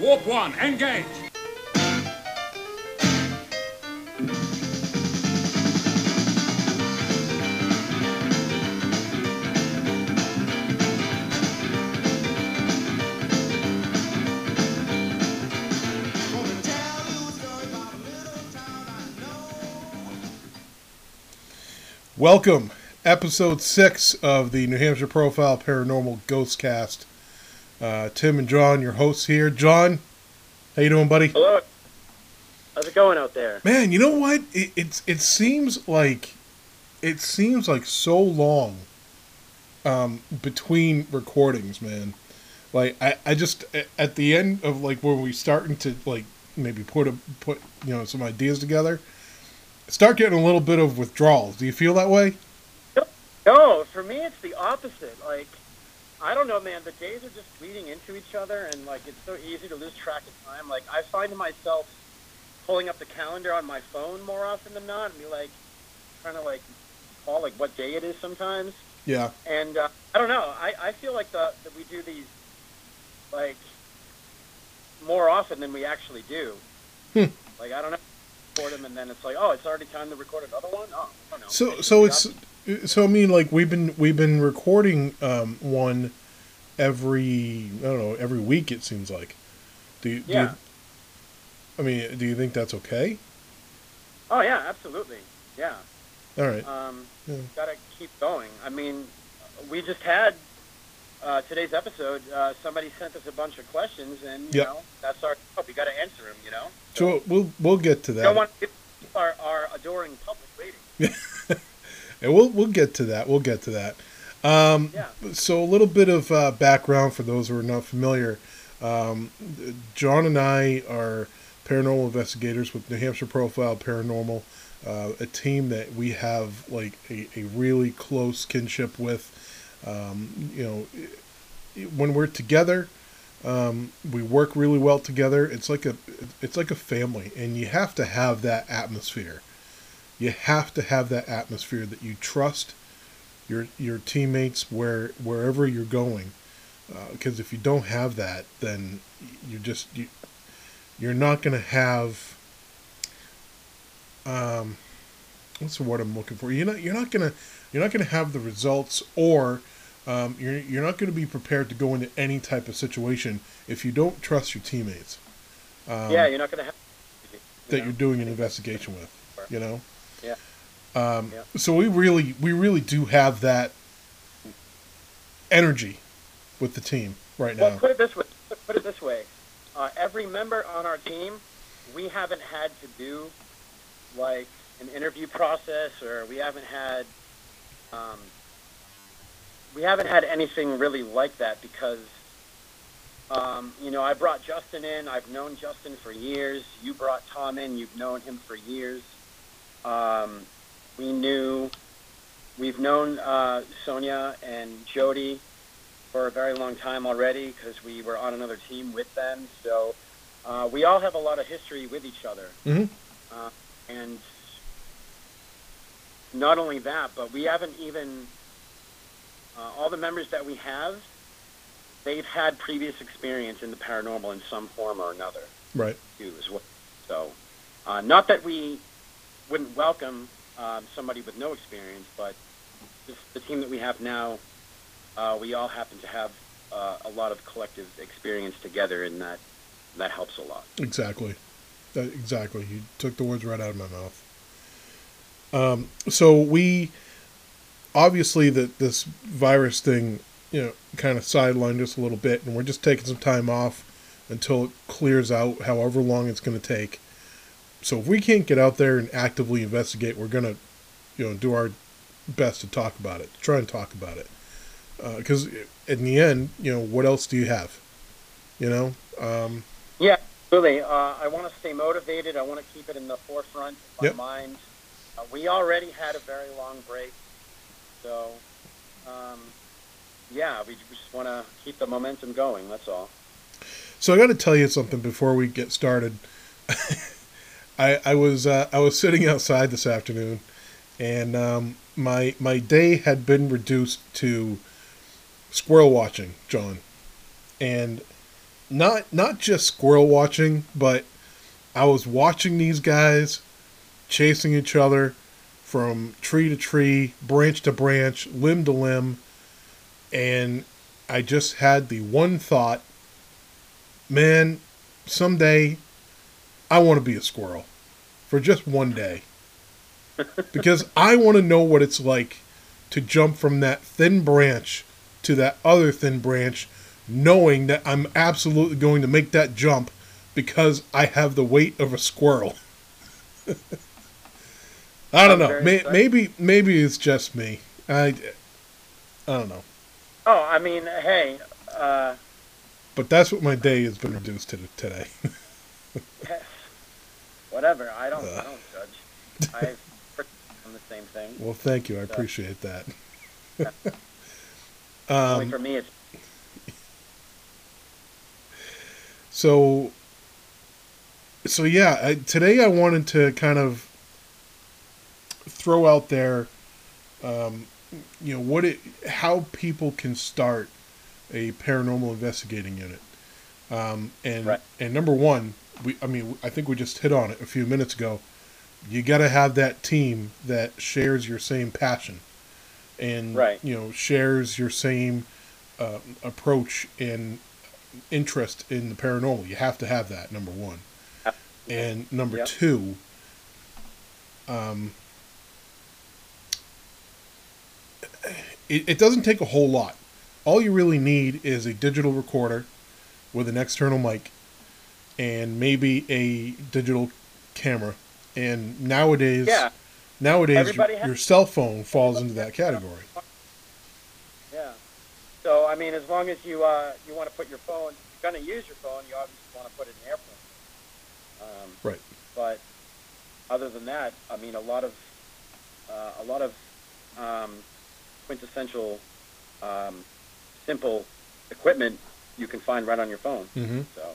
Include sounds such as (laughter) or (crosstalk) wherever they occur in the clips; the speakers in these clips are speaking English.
Warp one, engage. Welcome, episode six of the New Hampshire Profile Paranormal Ghost Cast. Uh, Tim and John, your hosts here. John, how you doing, buddy? Hello. How's it going out there? Man, you know what? It it's it seems like it seems like so long um, between recordings, man. Like I, I just at the end of like when we starting to like maybe put a put you know some ideas together, start getting a little bit of withdrawals. Do you feel that way? No, for me it's the opposite. Like, I don't know, man. The days are just bleeding into each other, and like it's so easy to lose track of time. Like, I find myself pulling up the calendar on my phone more often than not, and be like trying to like call like what day it is sometimes. Yeah. And uh, I don't know. I, I feel like the that we do these like more often than we actually do. Hmm. Like I don't know. Record them, and then it's like, oh, it's already time to record another one. Oh, I don't know. So Maybe so it's so I mean like we've been we've been recording um, one every I don't know every week it seems like. Do you, do you, I mean, do you think that's okay? Oh yeah, absolutely. Yeah. All right. Um, Yeah. Gotta keep going. I mean, we just had uh, today's episode. Uh, somebody sent us a bunch of questions, and you Yep. know that's our job. We got to answer them. You know. So we'll we'll get to we don't that, want to keep our, our adoring public waiting. (laughs) and we'll we'll get to that. We'll get to that. Um, Yeah. So a little bit of uh, background for those who are not familiar. Um, John and I are paranormal investigators with New Hampshire Profile Paranormal, uh, a team that we have like a, a really close kinship with. Um, you know, when we're together, um, we work really well together. It's like a it's like a family, and you have to have that atmosphere. You have to have that atmosphere that you trust your your teammates where wherever you're going because if you don't have that then you just you, you're not going to have um what's the word I'm looking for you're not you're not going to you're not going to have the results or um, you're you're not going to be prepared to go into any type of situation if you don't trust your teammates um, yeah, you're not going to have you that know? you're doing an investigation with you know Yeah. Um, Yeah. so we really we really do have that energy with the team right now Well, put it this way. Put it this way. Uh, every member on our team, we haven't had to do like an interview process, or we haven't had um, we haven't had anything really like that because um, you know I brought Justin in. I've known Justin for years. You brought Tom in. You've known him for years. Um, we knew we've known uh, Sonia and Jody for a very long time already because we were on another team with them. So uh, we all have a lot of history with each other. Mhm. Uh, and not only that, but we haven't even, uh, all the members that we have, they've had previous experience in the paranormal in some form or another right too as well. So, uh, not that we wouldn't welcome um, somebody with no experience, but this, the team that we have now, uh, we all happen to have uh, a lot of collective experience together, and that that helps a lot. exactly. That, exactly. You took the words right out of my mouth. Um, so we obviously that this virus thing you know kind of sidelined us a little bit and we're just taking some time off until it clears out however long it's going to take so if we can't get out there and actively investigate we're going to you know do our best to talk about it try and talk about it because in the end you know what else do you have you know um, Yeah, absolutely. Uh, I want to stay motivated. I want to keep it in the forefront of my Yep. mind. Uh, we already had a very long break, so um, yeah, we just want to keep the momentum going. That's all. So I got to tell you something before we get started. (laughs) I I was uh, I was sitting outside this afternoon, and um, my my day had been reduced to squirrel watching, John, and not not just squirrel watching, but I was watching these guys chasing each other from tree to tree, branch to branch, limb to limb, and I just had the one thought, man, someday I want to be a squirrel for just one day. because I want to know what it's like to jump from that thin branch to that other thin branch, knowing that I'm absolutely going to make that jump because I have the weight of a squirrel. (laughs) I don't know. May, maybe maybe it's just me. I I don't know. Oh, I mean, hey. Uh, but that's what my day has been reduced to today. (laughs) (laughs) Whatever. I don't. Uh. I don't judge. I (laughs) am the same thing. Well, thank you. I so. appreciate that. (laughs) um, for me, it's. So. So yeah, I, today I wanted to kind of throw out there, um, you know, what it, how people can start a paranormal investigating unit. Um, and right. and number one, we I mean I think we just hit on it a few minutes ago. You got to have that team that shares your same passion, and right. you know shares your same uh, approach and interest in the paranormal. You have to have that number one, and number yep. two. Um, it, it doesn't take a whole lot. All you really need is a digital recorder with an external mic and maybe a digital camera. And nowadays, yeah. nowadays your, your, cell phone falls into that category. Yeah. So I mean, as long as you uh, you want to put your phone, you're going to use your phone. You obviously want to put it in airplane. Um, right. But other than that, I mean, a lot of uh, a lot of um, quintessential, um, simple equipment you can find right on your phone. Mm-hmm. So.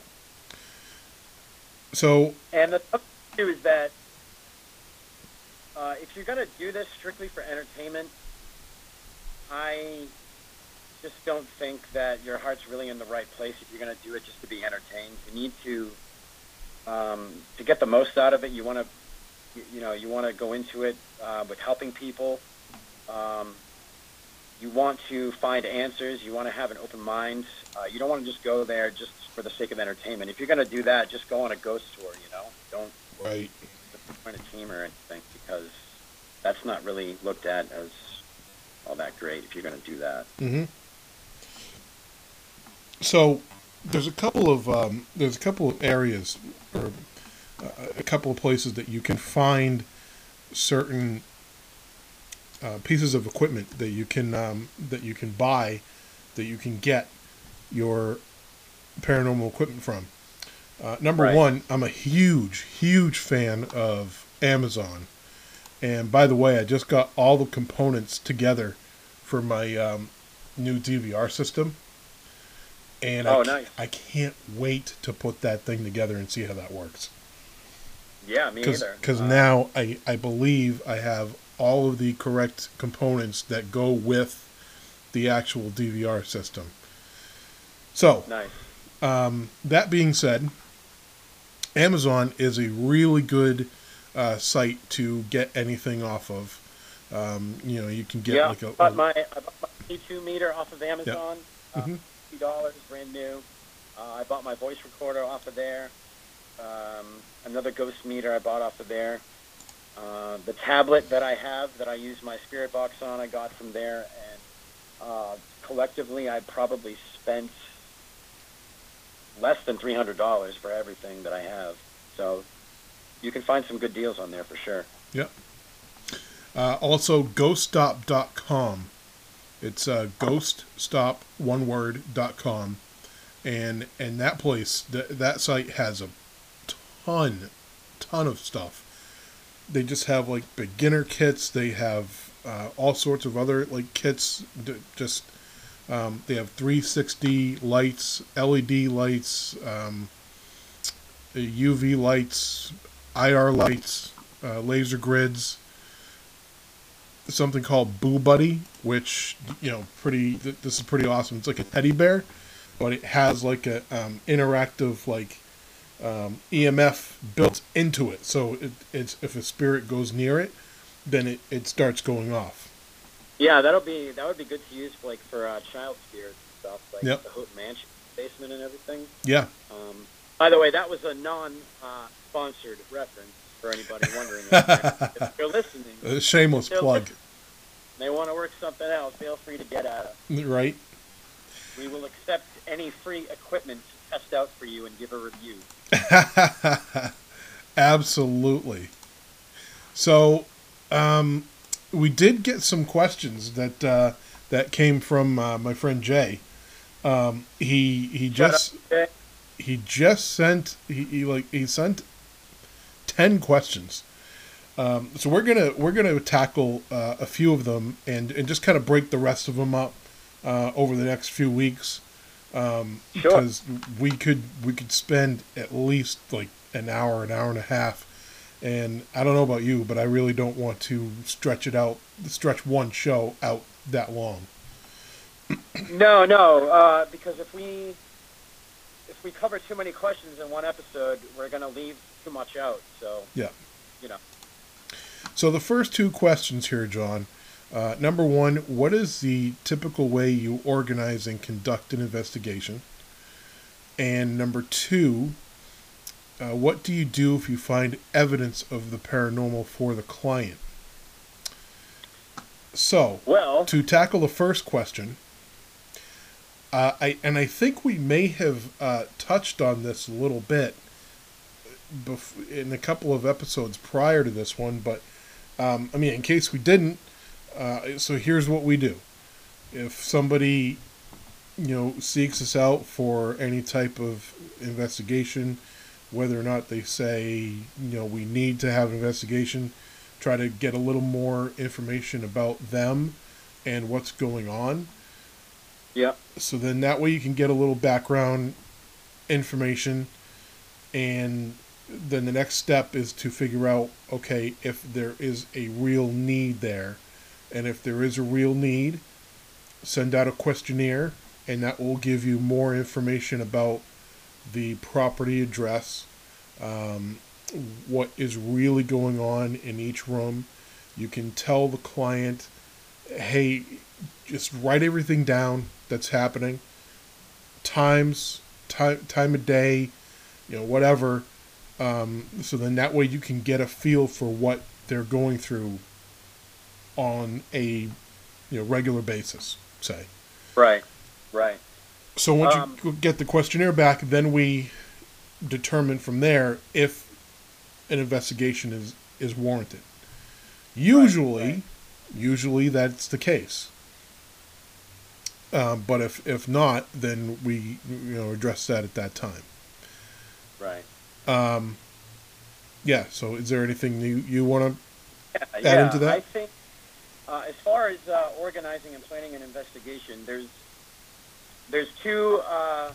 So. And the other too is that uh, if you're going to do this strictly for entertainment, I just don't think that your heart's really in the right place if you're going to do it just to be entertained. You need to um, to get the most out of it. You want to you know you want to go into it uh, with helping people. Um, you want to find answers. You want to have an open mind. Uh, you don't want to just go there just for the sake of entertainment. If you're going to do that, just go on a ghost tour. You know, don't right join a team or anything because that's not really looked at as all that great if you're going to do that. Mm-hmm. So there's a couple of um, there's a couple of areas or uh, a couple of places that you can find certain uh, pieces of equipment that you can um, that you can buy, that you can get your paranormal equipment from. Uh, number right. one, I'm a huge, huge fan of Amazon. And by the way, I just got all the components together for my um, new DVR system. And oh, I, nice. I can't wait to put that thing together and see how that works. Yeah, me Cause, either. Because uh, now I, I believe I have all of the correct components that go with the actual DVR system. So, nice. um, that being said, Amazon is a really good uh, site to get anything off of. Um, you know, you can get yeah, like a. I bought my, I bought my K2 meter off of Amazon. Yep. Mm-hmm. Uh, dollars, brand new. Uh, I bought my voice recorder off of there. Um, another ghost meter I bought off of there. Uh, the tablet that I have that I use my spirit box on, I got from there, and uh, collectively, I probably spent less than three hundred dollars for everything that I have. So you can find some good deals on there for sure. Yep. Uh, also, ghoststop.com. It's uh, ghoststop one and and that place th- that site has a ton, ton of stuff they just have like beginner kits. They have uh, all sorts of other like kits. Just um, they have 360 lights, LED lights, um, UV lights, IR lights, uh, laser grids. Something called Boo Buddy, which you know, pretty. This is pretty awesome. It's like a teddy bear, but it has like a um, interactive like um, EMF built into it. So it, it's if a spirit goes near it, then it, it starts going off. Yeah, that'll be that would be good to use like for uh, child spirits and stuff, like Yep. the Houghton Mansion basement and everything. Yeah. Um, by the way, that was a non-sponsored reference for anybody wondering. if you're listening, (laughs) A shameless plug, they want to work something out. Feel free to get at us. right? We will accept any free equipment test out for you and give a review. (laughs) Absolutely. So, um, we did get some questions that uh, that came from uh, my friend Jay. Um, he he just up, he just sent he, he like he sent 10 questions um, so we're gonna we're gonna tackle uh, a few of them and and just kind of break the rest of them up uh, over the next few weeks um, Sure. because we could we could spend at least like an hour an hour and a half and I don't know about you but I really don't want to stretch it out stretch one show out that long No, no, uh, because if we if we cover too many questions in one episode, we're going to leave too much out. So Yeah. you know, So the first two questions here, John. Uh, number one, what is the typical way you organize and conduct an investigation? And number two, uh, what do you do if you find evidence of the paranormal for the client? So, well, to tackle the first question, uh, I and I think we may have uh, touched on this a little bit bef- in a couple of episodes prior to this one, but um, I mean, in case we didn't, uh, so here's what we do: if somebody, you know, seeks us out for any type of investigation, whether or not they say, you know, we need to have an investigation, try to get a little more information about them and what's going on. yeah, So then that way you can get a little background information and then the next step is to figure out okay if there is a real need there and if there is a real need send out a questionnaire and that will give you more information about the property address um, what is really going on in each room. You can tell the client hey just write everything down that's happening. Times time time of day you know whatever. Um, so then that way you can get a feel for what they're going through on a you know regular basis say right, right. so once Um, you get the questionnaire back then we determine from there if an investigation is is warranted usually right. usually that's the case um, but if if not then we you know address that at that time Right. um, yeah so is there anything you you want to Yeah, add yeah, into that? I think uh, as far as uh, organizing and planning an investigation, there's there's two uh,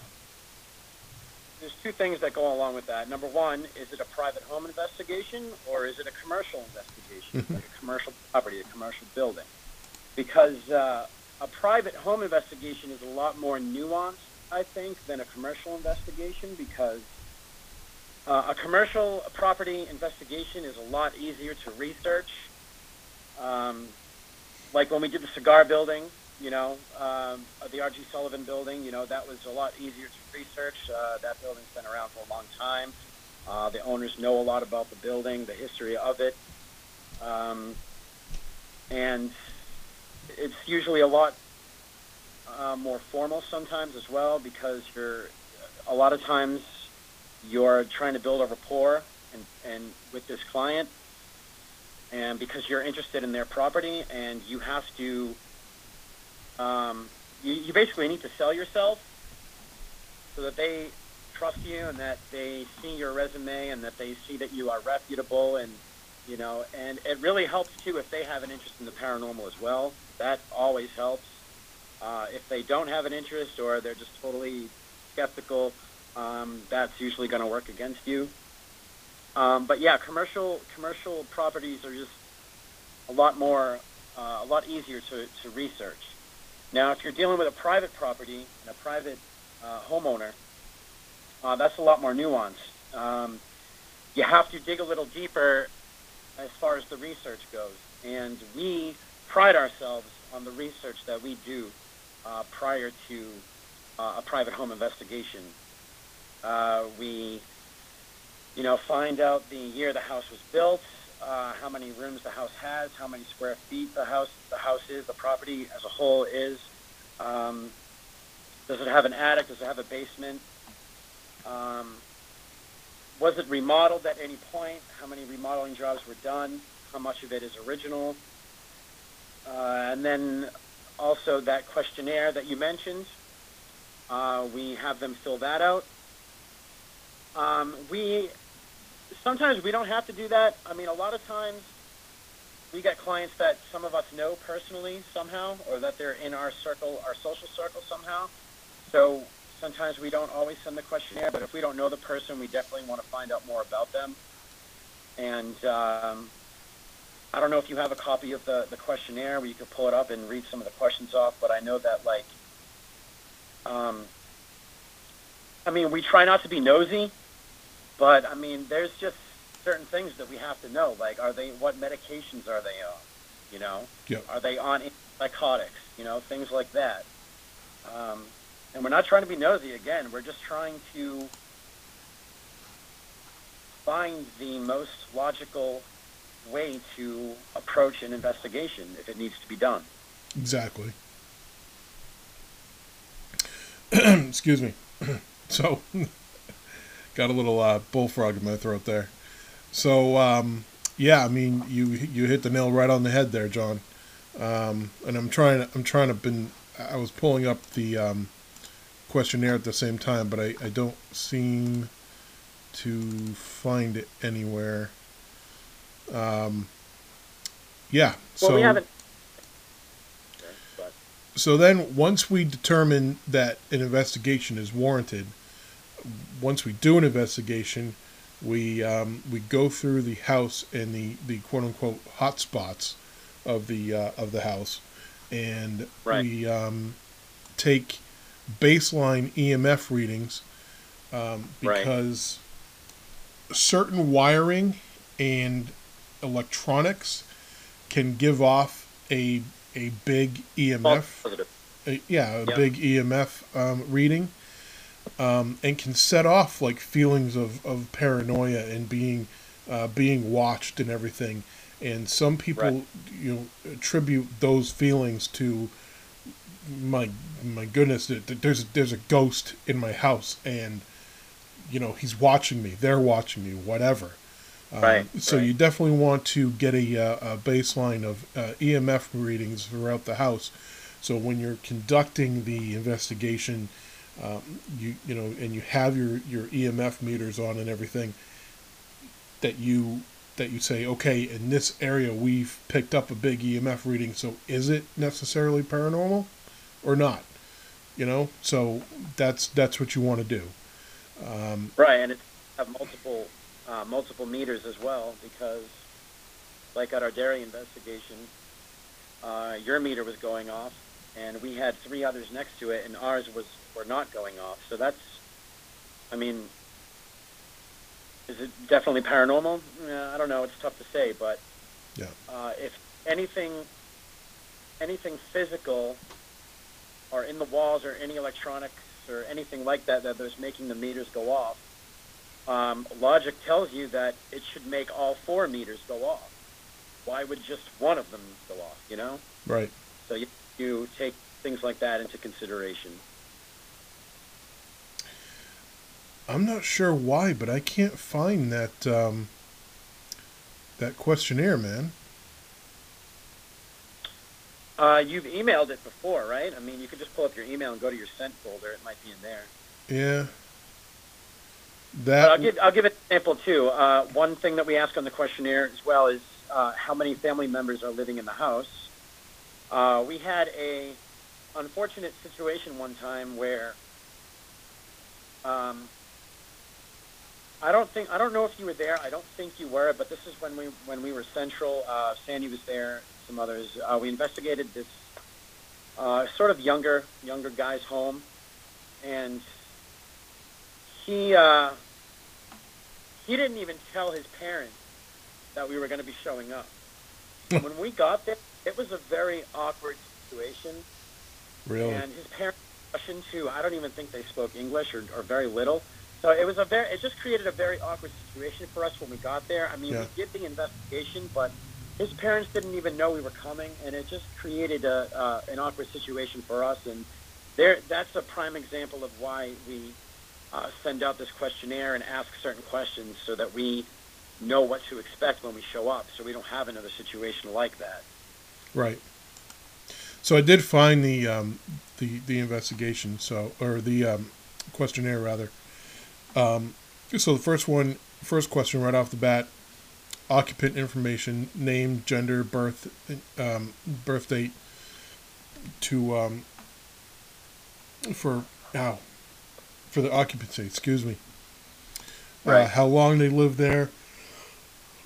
there's two things that go along with that. Number one, is it a private home investigation or is it a commercial investigation, like a commercial property, a commercial building? Because uh, a private home investigation is a lot more nuanced, I think, than a commercial investigation because uh, a commercial property investigation is a lot easier to research. Um, like when we did the cigar building, you know, um, uh, the R.G. Sullivan building, you know, that was a lot easier to research. Uh, that building's been around for a long time. Uh, the owners know a lot about the building, the history of it. Um, and it's usually a lot uh, more formal sometimes as well because you're a lot of times you're trying to build a rapport and, and with this client and because you're interested in their property and you have to um, you, you basically need to sell yourself so that they trust you and that they see your resume and that they see that you are reputable and you know and it really helps too if they have an interest in the paranormal as well. That always helps. Uh, if they don't have an interest or they're just totally skeptical um, that's usually going to work against you um, but yeah, commercial commercial properties are just a lot more, uh, a lot easier to, to research. Now, if you're dealing with a private property and a private uh, homeowner, uh, that's a lot more nuanced. Um, you have to dig a little deeper as far as the research goes, and we pride ourselves on the research that we do uh, prior to uh, a private home investigation. Uh, we, you know, find out the year the house was built, uh, how many rooms the house has, how many square feet the house the house is, the property as a whole is. Um, does it have an attic? Does it have a basement? Um, was it remodeled at any point? How many remodeling jobs were done? How much of it is original? Uh, and then also that questionnaire that you mentioned. Uh, we have them fill that out. Um, we sometimes we don't have to do that. I mean, a lot of times we get clients that some of us know personally somehow, or that they're in our circle, our social circle somehow. So sometimes we don't always send the questionnaire, but if we don't know the person, we definitely want to find out more about them. And um, I don't know if you have a copy of the, the questionnaire where you could pull it up and read some of the questions off, but I know that like, um, I mean, we try not to be nosy, but I mean, there's just certain things that we have to know. Like, are they what medications are they on? You know, Yep. are they on psychotics? You know, things like that. Um, and we're not trying to be nosy. Again, we're just trying to find the most logical way to approach an investigation if it needs to be done. Exactly. (clears throat) Excuse me. (clears throat) so, (laughs) got a little uh, bullfrog in my throat there. So, um, yeah, I mean, you you hit the nail right on the head there, John. Um, and I'm trying to I'm trying to been I was pulling up the um, questionnaire at the same time, but I, I don't seem to find it anywhere. Um, yeah. Well, so we haven't. So then once we determine that an investigation is warranted, once we do an investigation, we um, we go through the house and the, the quote unquote hot spots of the uh, of the house, and Right. we um, take baseline EMF readings um, Right. because certain wiring and electronics can give off a a big EMF yeah, a big EMF um, reading, um, and can set off like feelings of, of paranoia and being uh, being watched and everything. And some people, Right. you know, attribute those feelings to my my goodness. th- th- There's there's a ghost in my house, and you know he's watching me. They're watching me. Whatever. Um, Right, So right. you definitely want to get a, uh, a baseline of uh, EMF readings throughout the house. So when you're conducting the investigation, um, you you know, and you have your, your EMF meters on and everything, that you that you say, okay, in this area we've picked up a big EMF reading. So is it necessarily paranormal, or not? You know, so that's that's what you want to do. Um, Right, and it's have multiple uh, multiple meters as well because, like at our dairy investigation, uh, your meter was going off, and we had three others next to it, and ours was were not going off. So that's, I mean, is it definitely paranormal? Yeah, I don't know. It's tough to say, but Yeah. uh, if anything, anything physical, or in the walls, or any electronics, or anything like that that is making the meters go off, um, logic tells you that it should make all four meters go off. Why would just one of them go off? You know, right. so you, you take things like that into consideration. I'm not sure why, but I can't find that um, that questionnaire, man. Uh, you've emailed it before, right? I mean, you could just pull up your email and go to your sent folder. It might be in there. Yeah. But That I'll give I'll give an example too. Uh, one thing that we ask on the questionnaire as well is uh, how many family members are living in the house. Uh, we had a unfortunate situation one time where um, I don't think I don't know if you were there. I don't think you were, but this is when we when we were central. Uh, Sandy was there. Some others. Uh, we investigated this uh, sort of younger younger guy's home, and he uh, he didn't even tell his parents that we were going to be showing up. (laughs) when we got there, it was a very awkward situation. Really? And his parents Russian too. I don't even think they spoke English or, or very little. So it was a very, it just created a very awkward situation for us when we got there. I mean, Yeah. we did the investigation, but his parents didn't even know we were coming, and it just created a, uh, an awkward situation for us. And there, that's a prime example of why we uh, send out this questionnaire and ask certain questions so that we know what to expect when we show up, so we don't have another situation like that. Right. So I did find the um, the the investigation. So or the um, questionnaire rather. Um, so the first one, first question right off the bat: occupant information, name, gender, birth, um, birth date. To um, for now, for the occupancy. Excuse me. Uh, Right. how long they lived there.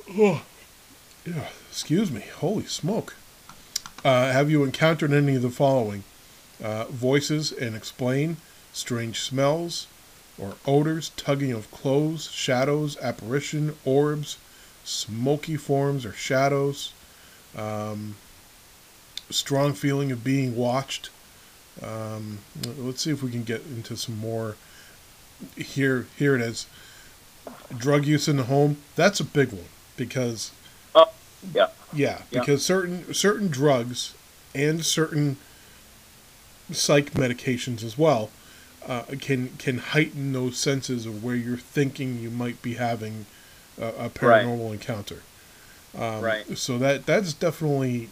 Oh, yeah. Excuse me. Holy smoke. Uh, have you encountered any of the following? Uh, voices and explain, strange smells or odors, tugging of clothes, shadows, apparition, orbs, smoky forms or shadows, um, strong feeling of being watched. Um, let's see if we can get into some more. Here, here it is. Drug use in the home. That's a big one because Yeah. yeah, Yeah. because certain certain drugs and certain psych medications as well uh, can can heighten those senses of where you're thinking you might be having a, a paranormal encounter. Um, Right. So that that's definitely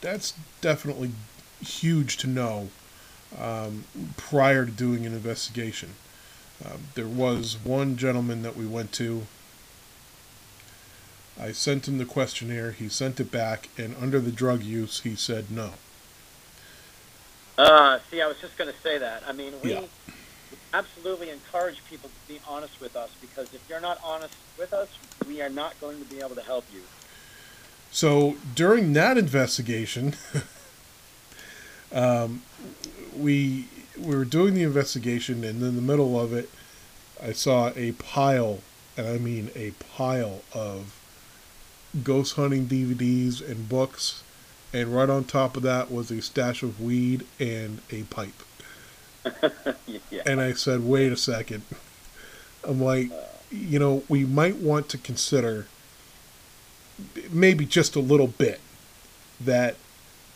that's definitely huge to know um, prior to doing an investigation. Um, there was one gentleman that we went to. I sent him the questionnaire. He sent it back, and under the drug use, he said no. Uh, see, I was just going to say that. I mean, we Yeah. absolutely encourage people to be honest with us because if you're not honest with us, we are not going to be able to help you. So during that investigation, (laughs) um, we we were doing the investigation, and in the middle of it, I saw a pile, and I mean a pile of ghost hunting DVDs and books, and right on top of that was a stash of weed and a pipe. (laughs) yeah. And I said, wait a second. I'm like, you know, we might want to consider maybe just a little bit that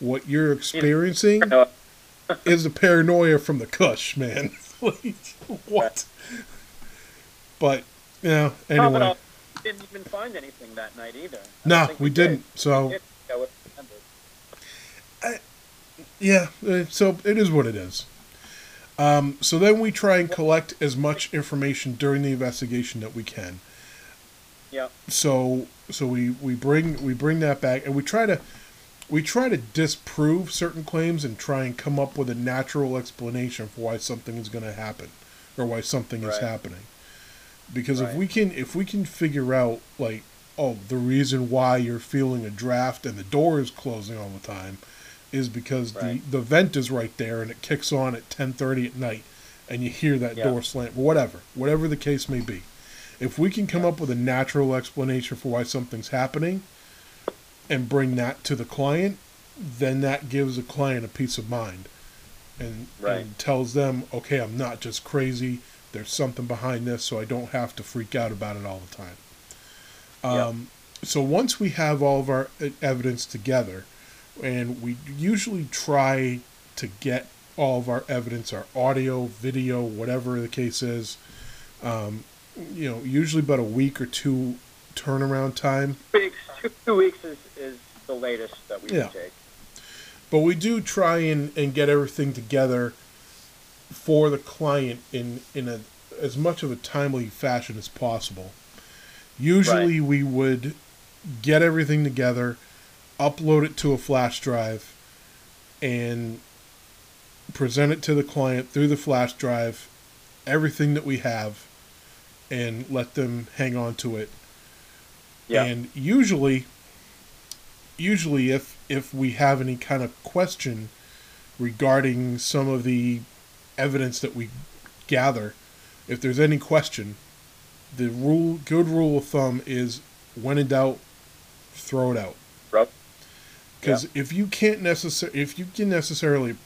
what you're (laughs) experiencing (laughs) is the paranoia from the kush, man. like, what? But, yeah, anyway. We didn't even find anything that night either. No, we did. didn't. So, If I yeah, uh, so it is what it is. Um, so then we try and collect as much information during the investigation that we can. Yeah. so so we we bring we bring that back and we try to we try to disprove certain claims and try and come up with a natural explanation for why something is going to happen or why something is happening because if we can if we can figure out like oh the reason why you're feeling a draft and the door is closing all the time is because Right. the the vent is right there and it kicks on at 10:30 at night and you hear that Yeah. door slam whatever whatever the case may be if we can come up with a natural explanation for why something's happening and bring that to the client, then that gives the client a peace of mind and, Right. and tells them, okay, I'm not just crazy. There's something behind this, so I don't have to freak out about it all the time. Um, So once we have all of our uh, evidence together, and we usually try to get all of our evidence, our audio, video, whatever the case is, um, you know, usually about a week or two turnaround time. Weeks, two, two weeks is, is the latest that we Yeah. take. But we do try and, and get everything together for the client in, in a as much of a timely fashion as possible. Usually we would get everything together, upload it to a flash drive, and present it to the client through the flash drive, everything that we have, and let them hang on to it Yeah. and usually, usually if if we have any kind of question regarding some of the evidence that we gather, if there's any question, the rule, good rule of thumb is when in doubt, throw it out. Right. Because if you can't necessarily, if you can necessarily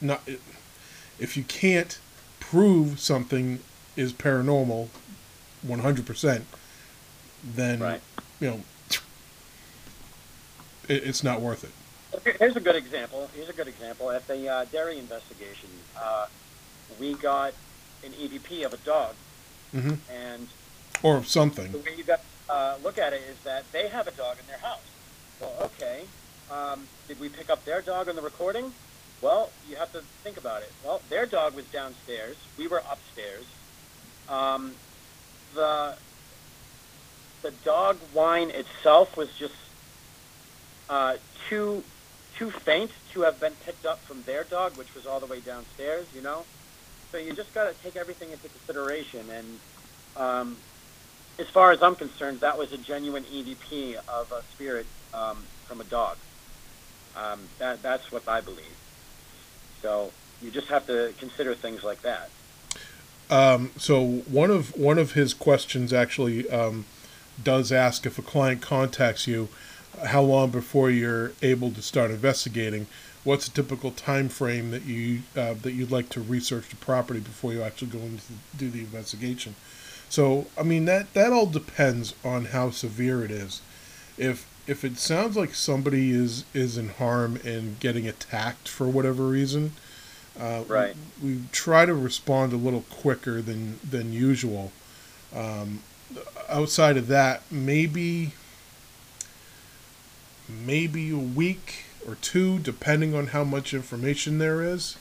not, if you can't prove something is paranormal, one hundred percent, then Right. you know it, it's not worth it. Here's a good example. Here's a good example. At the uh, dairy investigation, uh, we got an EVP of a dog, hmm and Or something. the way you got uh, look at it is that they have a dog in their house. Well, okay. Um, did we pick up their dog on the recording? Well, you have to think about it. Well, their dog was downstairs. We were upstairs. Um, the the dog whine itself was just uh, too too faint to have been picked up from their dog, which was all the way downstairs. You know, so you just got to take everything into consideration. And um, as far as I'm concerned, that was a genuine EVP of a spirit um, from a dog. Um, that that's what I believe. So you just have to consider things like that. Um, so one of one of his questions actually um, does ask if a client contacts you, how long before you're able to start investigating. What's a typical time frame that you uh, that you'd like to research the property before you actually go in to do the investigation? So I mean that that all depends on how severe it is. If if it sounds like somebody is is in harm and getting attacked for whatever reason, uh, Right. we, we try to respond a little quicker than than usual. Um, outside of that, maybe maybe a week or two, depending on how much information there is.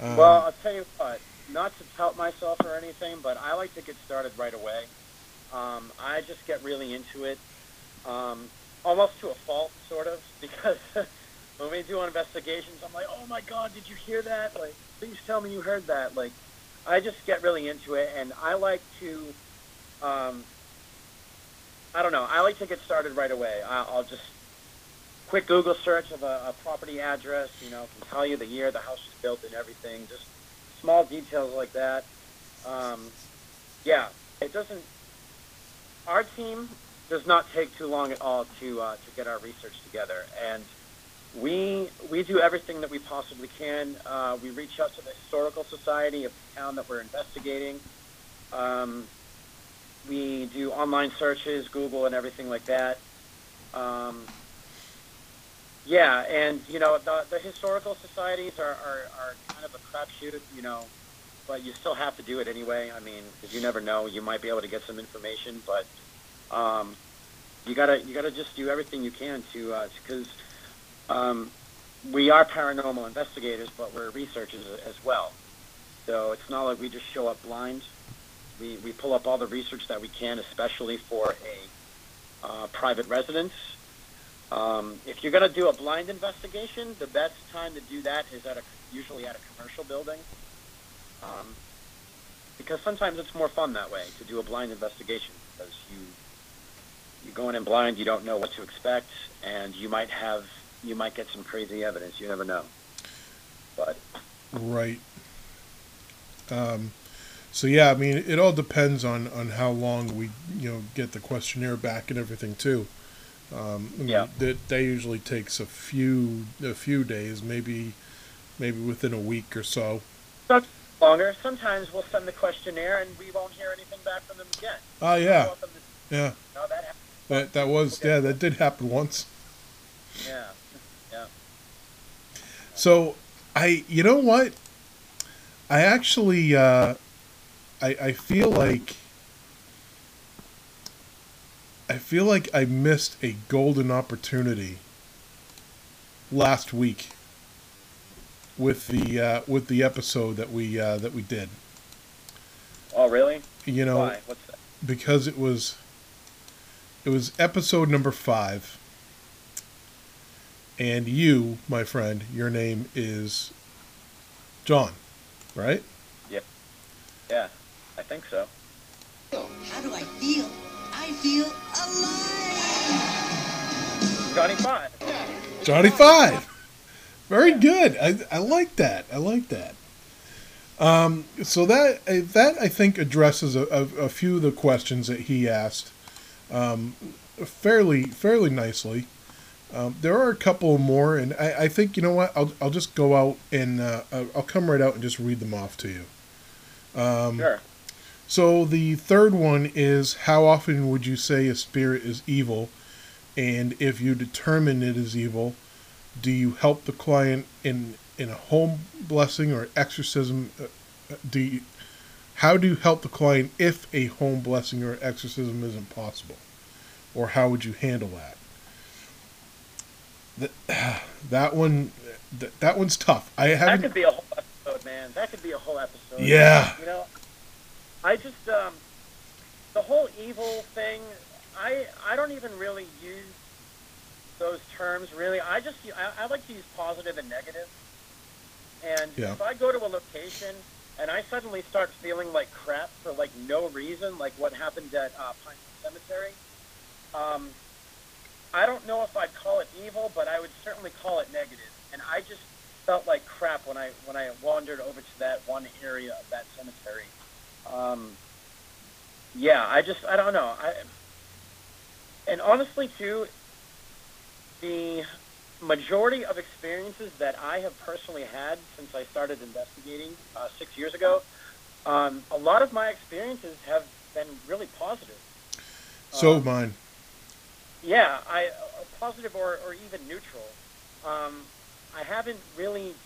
Um, well, I'll tell you what. Not to tout myself or anything, but I like to get started right away. Um, I just get really into it, um, almost to a fault, sort of, (laughs) because when we do investigations, I'm like, "Oh my God, did you hear that? Like, please tell me you heard that." Like, I just get really into it, and I like to, um, I don't know, I like to get started right away. I'll just quick Google search of a, a property address, you know, can tell you the year the house was built and everything. Just small details like that. Um, yeah, it doesn't. Our team does not take too long at all to uh, to get our research together, and we we do everything that we possibly can. Uh, we reach out to the historical society of the town that we're investigating. Um, we do online searches, Google, and everything like that. Um, yeah, and you know the, the historical societies are, are, are kind of a crapshoot, you know, but you still have to do it anyway. I mean, because you never know, you might be able to get some information, but um, you gotta you gotta just do everything you can to because um, we are paranormal investigators, but we're researchers as well. So it's not like we just show up blind. We we pull up all the research that we can, especially for a uh, private residence. Um, if you're going to do a blind investigation, the best time to do that is at a usually at a commercial building, um, because sometimes it's more fun that way to do a blind investigation because you you're going in blind, you don't know what to expect, and you might have you might get some crazy evidence. You never know. But Right. Um, so yeah, I mean, it all depends on on how long we you know get the questionnaire back and everything too. Um, Yeah. That that usually takes a few a few days, maybe maybe within a week or so. longer. Sometimes we'll send the questionnaire and we won't hear anything back from them again. Ah, yeah, Often the- yeah. no, that. That that was Okay. yeah, that did happen once. Yeah. Yeah. So I, you know what? I actually, uh, I I feel like I feel like I missed a golden opportunity last week with the uh, with the episode that we uh, that we did. Oh, really? You know, Why? What's that? because it was it was episode number five and you my friend your name is john right Yeah, Yeah, I think so. How do I feel? I feel alive! Johnny Five. johnny five very good i, I like that i like that Um, so that uh, that I think addresses a, a, a few of the questions that he asked um, fairly fairly nicely. Um, there are a couple more, and I, I think you know what I'll I'll just go out and uh, I'll come right out and just read them off to you. Um, Sure. So the third one is how often would you say a spirit is evil, and if you determine it is evil, do you help the client in in a home blessing or exorcism? Uh, uh, do you, how do you help the client if a home blessing or exorcism isn't possible, or how would you handle that? That, (sighs) that one, that, that one's tough. I haven't. That could be a whole episode, man. That could be a whole episode. Yeah. You know, I just um, the whole evil thing. I I don't even really use those terms really. I just I, I like to use positive and negative. And Yeah. if I go to a location and I suddenly start feeling like crap for like no reason, like what happened at uh, Pine Cemetery, um, I don't know if I'd call it evil, but I would certainly call it negative. And I just felt like crap when I when I wandered over to that one area of that cemetery. Um, yeah, I just I don't know. I and honestly too, the majority of experiences that I have personally had since I started investigating uh, six years ago, um, a lot of my experiences have been really positive. so Um, mine. yeah, I uh, positive or, or even neutral. Um, I haven't really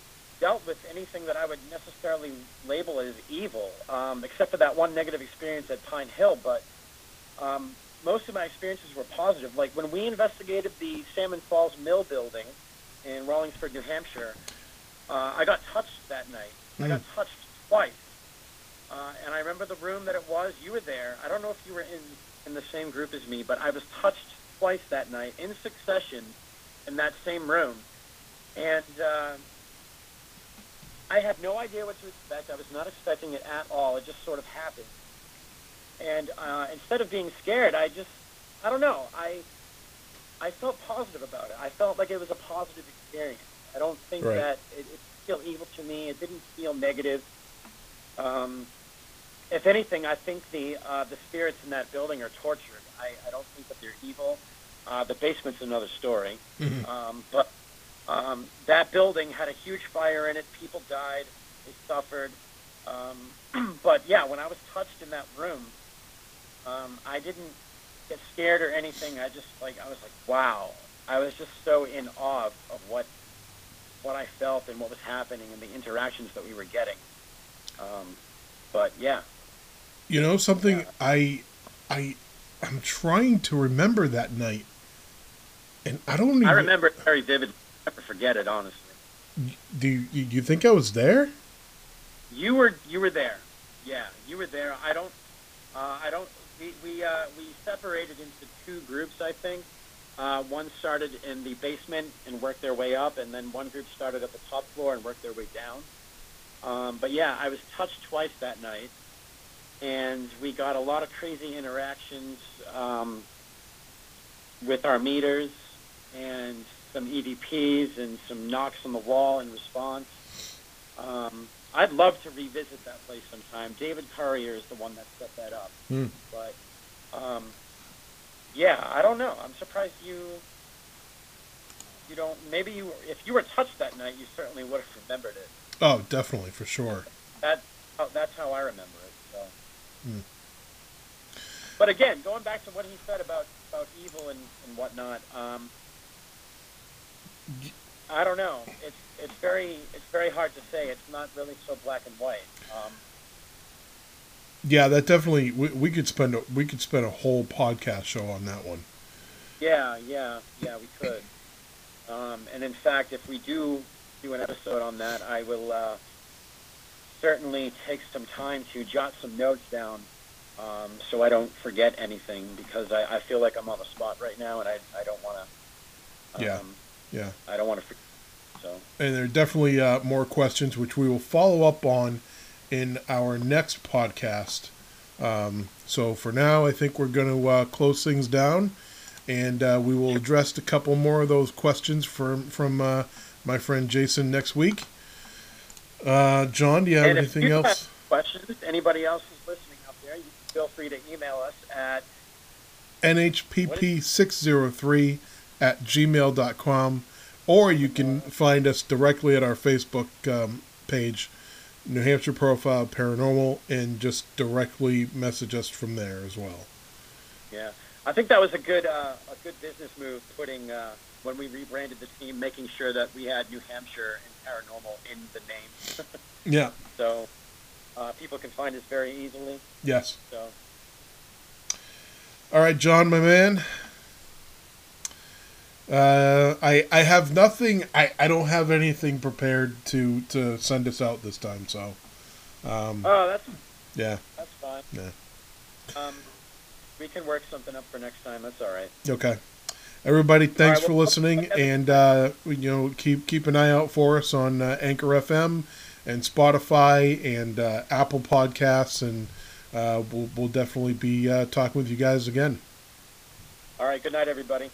dealt with anything that I would necessarily label as evil, um, except for that one negative experience at Pine Hill. But um, most of my experiences were positive. Like when we investigated the Salmon Falls Mill building in Rollinsford, New Hampshire, uh, I got touched that night. I got touched twice. Uh, and I remember the room that it was. You were there. I don't know if you were in, in the same group as me, but I was touched twice that night in succession in that same room. And uh, I had no idea what to expect. I was not expecting it at all. It just sort of happened. And uh, instead of being scared, I just, I don't know, I, I felt positive about it. I felt like it was a positive experience. I don't think Right. that it, it feel evil to me. It didn't feel negative. Um, if anything, I think the uh, the spirits in that building are tortured. I, I don't think that they're evil. Uh, the basement's another story. Mhm. Um, but um, that building had a huge fire in it. People died. They suffered. Um, (clears throat) but yeah, when I was touched in that room, um, I didn't get scared or anything. I just like I was like, wow. I was just so in awe of, of what what I felt and what was happening and the interactions that we were getting. Um, but yeah, You know something Yeah. I I I'm trying to remember that night. And I don't even I remember it very vividly. Forget it, honestly. do you, you you think I was there? You were you were there. Yeah, you were there. I don't. Uh, I don't. We we uh, we separated into two groups. I think. Uh, one started in the basement and worked their way up, and then one group started at the top floor and worked their way down. Um, but yeah, I was touched twice that night, and we got a lot of crazy interactions um, with our meters and some EVPs and some knocks on the wall in response. Um, I'd love to revisit that place sometime. David Courier is the one that set that up. Hmm. But um, yeah, I don't know. I'm surprised you you don't. Maybe you, if you were touched that night, you certainly would have remembered it. Oh, definitely for sure. That oh, that's how I remember it. So. Hmm. But again, going back to what he said about about evil and, and whatnot, um, I don't know. It's it's very it's very hard to say. It's not really so black and white. Um, Yeah, that definitely we, we could spend a, we could spend a whole podcast show on that one. yeah, yeah, yeah. We could. Um, and in fact, if we do do an episode on that, I will uh, certainly take some time to jot some notes down um, so I don't forget anything because I, I feel like I'm on the spot right now and I, I don't want to. Um, Yeah. Yeah. I don't want to forget. So. And there are definitely uh, more questions which we will follow up on in our next podcast. Um, so for now, I think we're going to uh, close things down, and uh, we will address a couple more of those questions from from uh, my friend Jason next week. Uh, John, do you have And anything you else? have questions, anybody else who's listening out there, you can feel free to email us at NHPP603 at gmail.com, or you can find us directly at our Facebook um, page, New Hampshire Profile Paranormal, and just directly message us from there as well. yeah. I think that was a good uh, a good business move putting uh, when we rebranded the team, making sure that we had New Hampshire and paranormal in the name, (laughs) Yeah, so uh, people can find us very easily. yes. So All right, John, my man. Uh, I I have nothing. I, I don't have anything prepared to to send us out this time. So, um, oh, that's yeah, that's fine. Yeah. Um, we can work something up for next time. That's all right. okay. Everybody, thanks right, for listening, and uh, you know keep keep an eye out for us on uh, Anchor FM and Spotify and uh, Apple Podcasts, and uh, we'll we'll definitely be uh, talking with you guys again. All right. Good night, everybody.